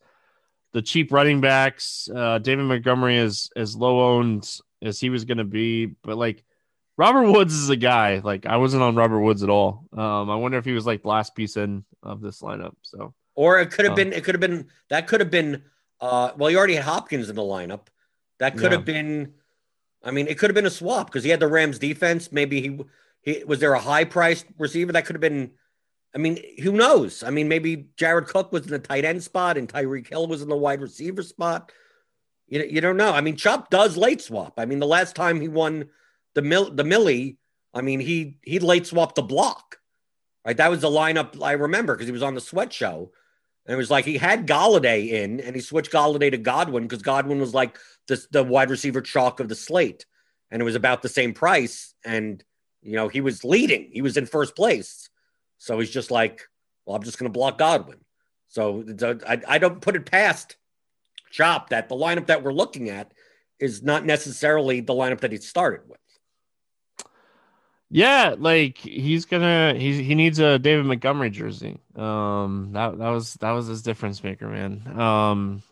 the cheap running backs. Uh, David Montgomery is as low owned as he was going to be, but like Robert Woods is a guy. Like I wasn't on Robert Woods at all. Um, I wonder if he was like the last piece in of this lineup. So, or it could have Uh, been. It could have been. That could have been. Uh, well, you already had Hopkins in the lineup. That could Yeah. have been. I mean, it could have been a swap because he had the Rams defense. Maybe he he was there a high priced receiver that could have been. I mean, who knows? I mean, maybe Jared Cook was in the tight end spot and Tyreek Hill was in the wide receiver spot. You you don't know. I mean, Chop does late swap. I mean, the last time he won the mill the Millie, I mean, he he late swapped the block. Right, that was the lineup I remember because he was on the Sweat Show, and it was like he had Golladay in, and he switched Golladay to Godwin because Godwin was like the the wide receiver chalk of the slate, and it was about the same price, and you know he was leading, he was in first place, so he's just like, well, I'm just going to block Godwin. So I, I don't put it past Chop that the lineup that we're looking at is not necessarily the lineup that he started with. Yeah, like he's gonna he he needs a David Montgomery jersey. Um, that that was that was his difference maker, man. Um,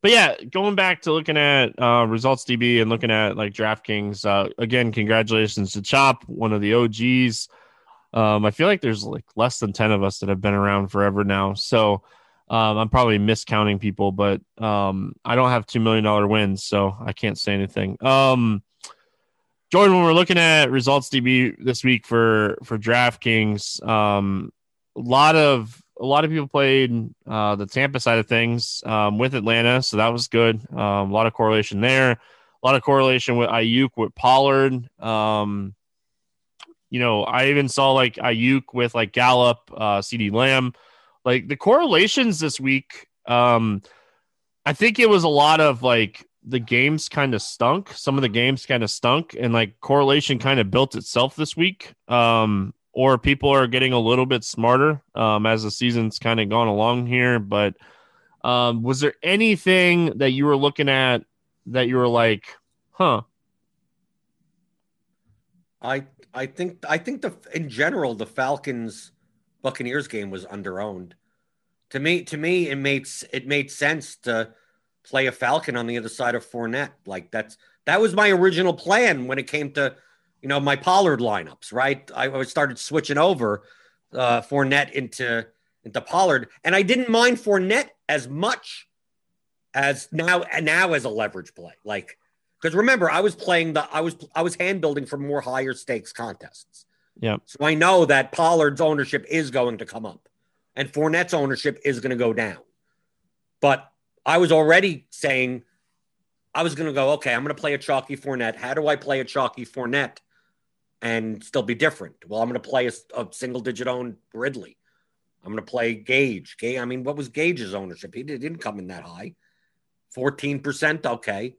but yeah, going back to looking at uh, results DB and looking at like DraftKings. Uh, again, congratulations to Chop, one of the OGs. Um, I feel like there's like less than ten of us that have been around forever now, so um, I'm probably miscounting people, but um, I don't have two million dollar wins, so I can't say anything. Um, Jordan, when we're looking at results DB this week for for DraftKings, um, a lot of a lot of people played uh, the Tampa side of things um, with Atlanta, so that was good. Um, a lot of correlation there. A lot of correlation with Aiyuk with Pollard. Um, you know, I even saw like Aiyuk with like Gallup, uh, CeeDee Lamb. Like the correlations this week, um, I think it was a lot of like the games kind of stunk. Some of the games kind of stunk, and like correlation kind of built itself this week. Um, or people are getting a little bit smarter um, as the season's kind of gone along here. But um, was there anything that you were looking at that you were like, huh? I I think I think the in general the Falcons Buccaneers game was underowned. To me, to me, it made it made sense to play a Falcon on the other side of Fournette. Like that's that was my original plan when it came to you know my Pollard lineups. Right, I, started switching over uh, Fournette into into Pollard, and I didn't mind Fournette as much as now and now as a leverage play. Like because remember, I was playing the I was I was hand building for more higher stakes contests. Yeah. So I know that Pollard's ownership is going to come up, and Fournette's ownership is going to go down. But I was already saying I was going to go. Okay, I'm going to play a chalky Fournette. How do I play a chalky Fournette and still be different? Well, I'm going to play a, a single digit owned Ridley. I'm going to play Gage. Gage. I mean, what was Gage's ownership? He didn't come in that high. 14%. Okay.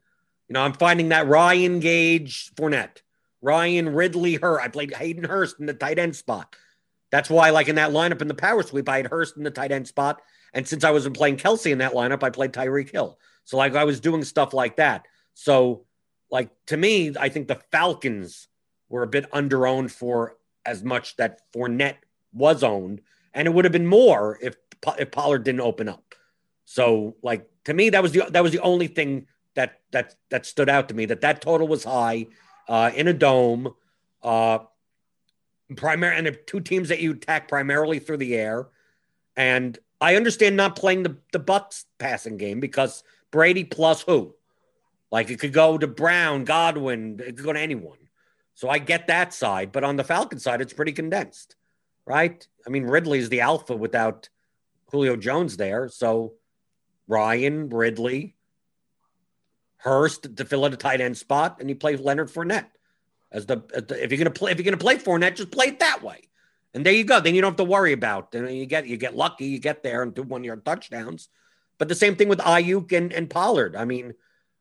You know, I'm finding that Ryan Gage, Fournette, Ryan Ridley, her. I played Hayden Hurst in the tight end spot. That's why, like in that lineup in the power sweep, I had Hurst in the tight end spot. And since I wasn't playing Kelce in that lineup, I played Tyreek Hill. So, like, I was doing stuff like that. So, like, to me, I think the Falcons were a bit underowned for as much that Fournette was owned. And it would have been more if, if Pollard didn't open up. So, like, to me, that was the that was the only thing that that that stood out to me that that total was high uh, in a dome. Uh, primary and two teams that you attack primarily through the air. And I understand not playing the the Bucs passing game because Brady plus who, like it could go to Brown, Godwin, it could go to anyone. So I get that side, but on the Falcon side, it's pretty condensed, right? I mean, Ridley's the alpha without Julio Jones there, so Ryan Ridley. Hurst to fill in a tight end spot, and you play Leonard Fournette as the, as the if you're gonna play if you're gonna play Fournette, just play it that way. And there you go. Then you don't have to worry about. Then you get you get lucky, you get there and do one yard touchdowns. But the same thing with Aiyuk and, and Pollard. I mean,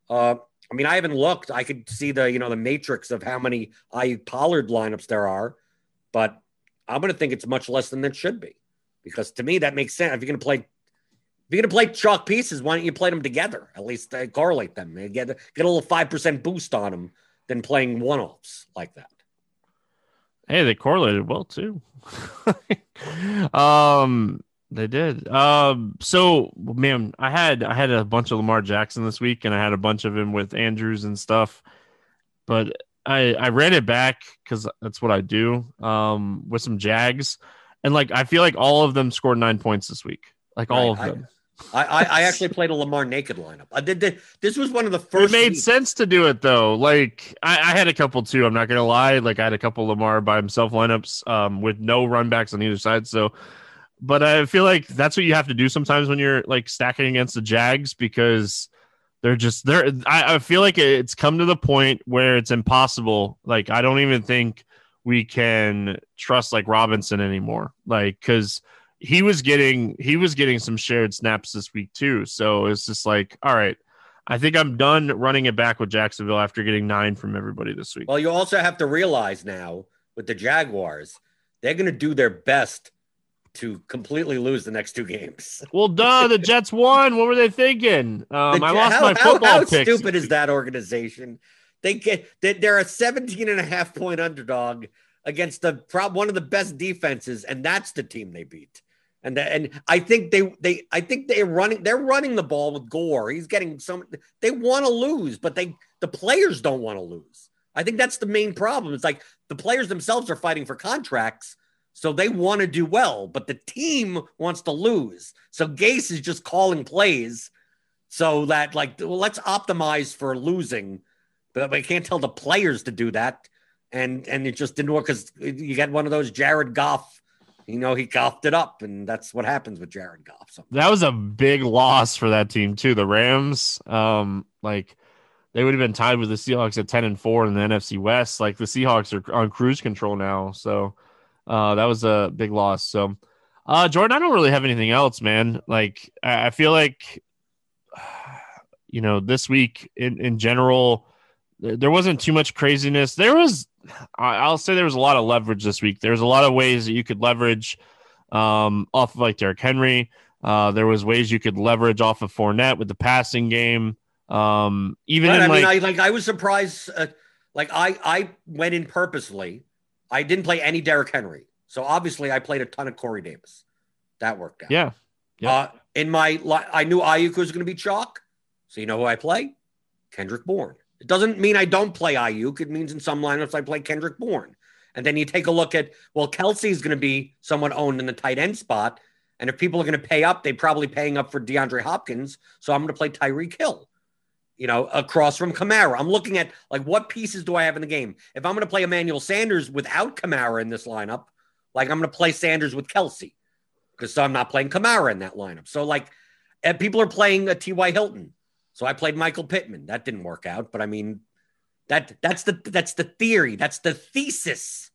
uh, I mean, I haven't looked. I could see the you know the matrix of how many Aiyuk Pollard lineups there are, but I'm gonna think it's much less than it should be, because to me that makes sense. If you're gonna play if you're going to play chalk pieces, why don't you play them together? At least uh, correlate them. Get, get a little 5% boost on them than playing one offs like that. Hey, they correlated well too. um, they did. Um, so man, I had I had a bunch of Lamar Jackson this week, and I had a bunch of him with Andrews and stuff. But I I ran it back because that's what I do. Um, with some Jags, and like I feel like all of them scored nine points this week. Like all of them. I, I, I actually played a Lamar naked lineup. I did. did- This was one of the first. it made weeks- sense to do it though. Like I, I had a couple too. I'm not gonna lie. Like I had a couple Lamar by himself lineups um, with no run backs on either side. So, but I feel like that's what you have to do sometimes when you're like stacking against the Jags because they're just they're. I, I feel like it's come to the point where it's impossible. Like I don't even think we can trust like Robinson anymore. Like because he was getting he was getting some shared snaps this week too. So it's just like all right. I think I'm done running it back with Jacksonville after getting nine from everybody this week. Well, you also have to realize now with the Jaguars, they're going to do their best to completely lose the next two games. Well, duh, the Jets won. What were they thinking? Um, The- I lost how, my how- football how picks. stupid is that organization? They get they- they're a 17 and a half point underdog against the prob one of the best defenses, and that's the team they beat. And and I think they they I think they're running they're running the ball with Gore. He's getting some. They want to lose, but they the players don't want to lose. I think that's the main problem. It's like the players themselves are fighting for contracts, so they want to do well, but the team wants to lose. So Gase is just calling plays so that like well, let's optimize for losing, but I can't tell the players to do that, and and it just didn't work because you get one of those Jared Goff, you know, he golfed it up, and that's what happens with Jared Goff. So that was a big loss for that team too. The Rams, um, like they would have been tied with the Seahawks at ten and four in the NFC West. Like the Seahawks are on cruise control now, so uh, that was a big loss. So, uh, Jordan, I don't really have anything else, man. Like I, feel like, you know, this week in in general, there wasn't too much craziness. There was, I'll say, there was a lot of leverage this week. There's a lot of ways that you could leverage um, off of like Derrick Henry. Uh, there was ways you could leverage off of Fournette with the passing game. Um, even Right, I mean, I like I was surprised. Uh, like I I went in purposely. I didn't play any Derrick Henry, so obviously I played a ton of Corey Davis. That worked out. yeah, yeah. Uh, in my, I knew Aiyuk was going to be chalk. So you know who I play? Kendrick Bourne. It doesn't mean I don't play Aiyuk. It means in some lineups I play Kendrick Bourne. And then you take a look at, well, Kelce's going to be somewhat owned in the tight end spot. And if people are going to pay up, they're probably paying up for DeAndre Hopkins. So I'm going to play Tyreek Hill, you know, across from Kamara. I'm looking at like what pieces do I have in the game? If I'm going to play Emmanuel Sanders without Kamara in this lineup, like I'm going to play Sanders with Kelce because I'm not playing Kamara in that lineup. So like, and people are playing uh, a T.Y. Hilton. So I played Michael Pittman. That didn't work out, but I mean, that that's the that's the theory. That's the thesis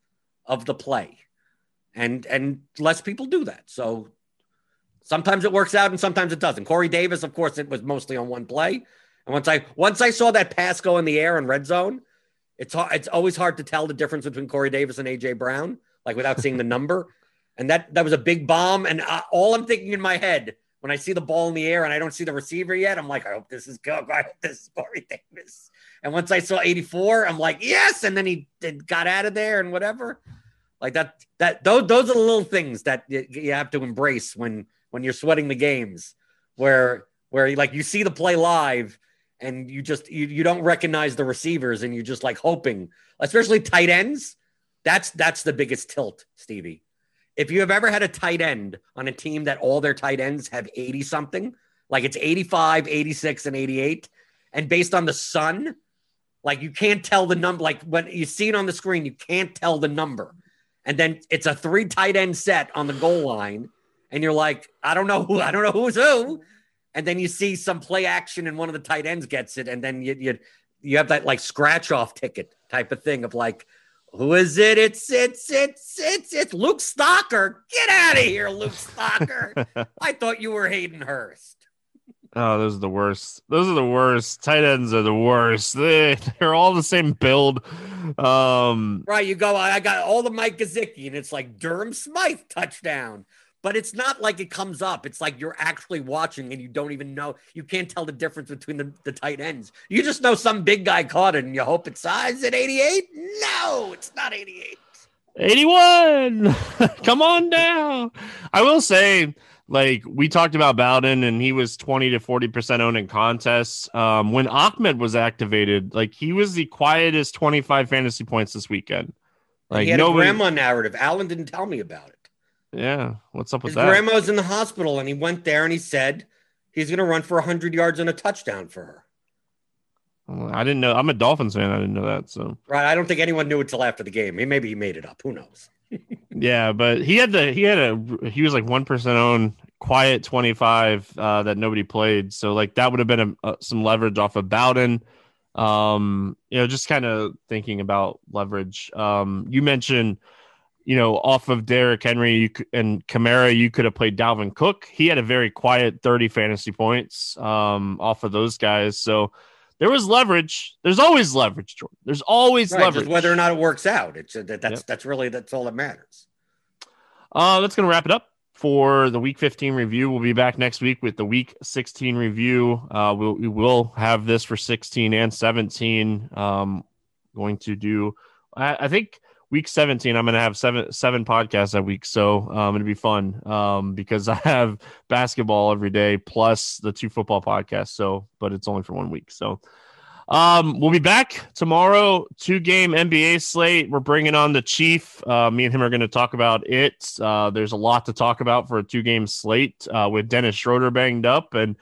of the play, and and less people do that. So sometimes it works out and sometimes it doesn't. Corey Davis, of course, it was mostly on one play. And once I once I saw that pass go in the air in red zone, it's hard, it's always hard to tell the difference between Corey Davis and AJ Brown, like without seeing the number. And that that was a big bomb. And uh, all I'm thinking in my head when I see the ball in the air and I don't see the receiver yet, I'm like, I hope this is good. I hope this is Corey Davis. And once I saw 84, I'm like, yes. And then he did, got out of there and whatever. Like that, that those those are the little things that you, you have to embrace when when you're sweating the games, where where like you see the play live and you just you, you don't recognize the receivers and you're just like hoping, especially tight ends. That's that's the biggest tilt, Stevie. If you have ever had a tight end on a team that all their tight ends have 80 something, like it's 85, 86, and 88, and based on the sun, like you can't tell the number, like when you see it on the screen, you can't tell the number. And then it's a three tight end set on the goal line, and you're like, I don't know who, I don't know who's who. And then you see some play action and one of the tight ends gets it, and then you you you have that like scratch off ticket type of thing of like, who is it? It's it's it's it's it's Luke Stocker. Get out of here, Luke Stocker. I thought you were Hayden Hurst. Oh, those are the worst. Those are the worst. Tight ends are the worst. They, they're all the same build. Um, Right, you go. I got all the Mike Gesicki, and it's like Durham Smythe touchdown. But it's not like it comes up. It's like you're actually watching and you don't even know. You can't tell the difference between the, the tight ends. You just know some big guy caught it and you hope it's size at 88. No, it's not 88. 81. Come on down. I will say, like we talked about Bowden and he was 20 to 40% owned in contests. Um, when Ahmed was activated, like he was the quietest 25 fantasy points this weekend. Like he had nobody... a grandma narrative. Alan didn't tell me about it. Yeah. What's up with His that? grandma's in the hospital and he went there and he said he's going to run for 100 yards and a touchdown for her. I didn't know. I'm a Dolphins fan. I didn't know that. So right, I don't think anyone knew it till after the game. Maybe he made it up. Who knows? yeah, but he had the he had a he was like one percent owned, quiet twenty five uh, that nobody played. So like that would have been a, a, some leverage off of Bowden. Um, you know, just kind of thinking about leverage. Um, you mentioned, you know, off of Derrick Henry you, and Kamara, you could have played Dalvin Cook. He had a very quiet thirty fantasy points um, off of those guys. So there was leverage. There's always leverage, Jordan. There's always right, leverage. whether or not it works out. It's uh, that, that's yep. that's really that's all that matters. Uh, that's gonna wrap it up for the Week 15 review. We'll be back next week with the Week 16 review. Uh, we'll, we will have this for 16 and 17. Um, going to do, I, I think week 17 i'm going to have seven seven podcasts that week so um, it'll be fun um, because i have basketball every day plus the two football podcasts so but it's only for one week so. Um, we'll be back tomorrow two game nba slate. We're bringing on the chief. Uh, me and him are going to talk about it. Uh, there's a lot to talk about for a two game slate uh, with dennis schroeder banged up and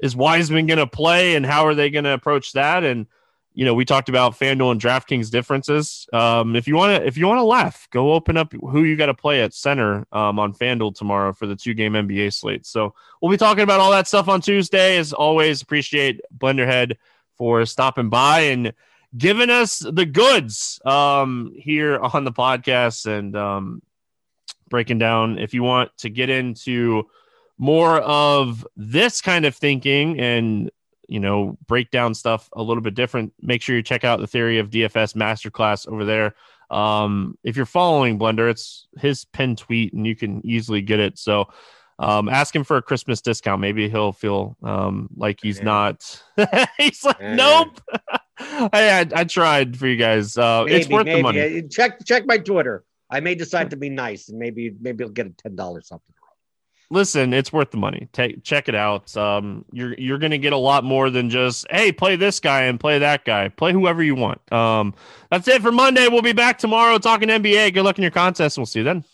is wiseman going to play and how are they going to approach that and you know, we talked about FanDuel and DraftKings differences. Um, if you want to, if you want to laugh, go open up who you got to play at center um, on FanDuel tomorrow for the two game NBA slate. So we'll be talking about all that stuff on Tuesday. As always, appreciate Blenderhead for stopping by and giving us the goods um, here on the podcast and um, breaking down. If you want to get into more of this kind of thinking and you know, break down stuff a little bit different, make sure you check out the Theory of DFS Masterclass over there. Um, if you're following Blender, it's his pin tweet and you can easily get it. So um, ask him for a Christmas discount. Maybe he'll feel um, like he's yeah. not. he's like, yeah. nope. I, I, I tried for you guys. Uh, maybe, it's worth maybe. the money. Check check my Twitter. I may decide to be nice and maybe maybe I'll get a ten dollars something listen, it's worth the money. Take check it out. Um, you're you're gonna get a lot more than just hey, play this guy and play that guy. Play whoever you want. Um, that's it for Monday. We'll be back tomorrow talking NBA. Good luck in your contest. We'll see you then.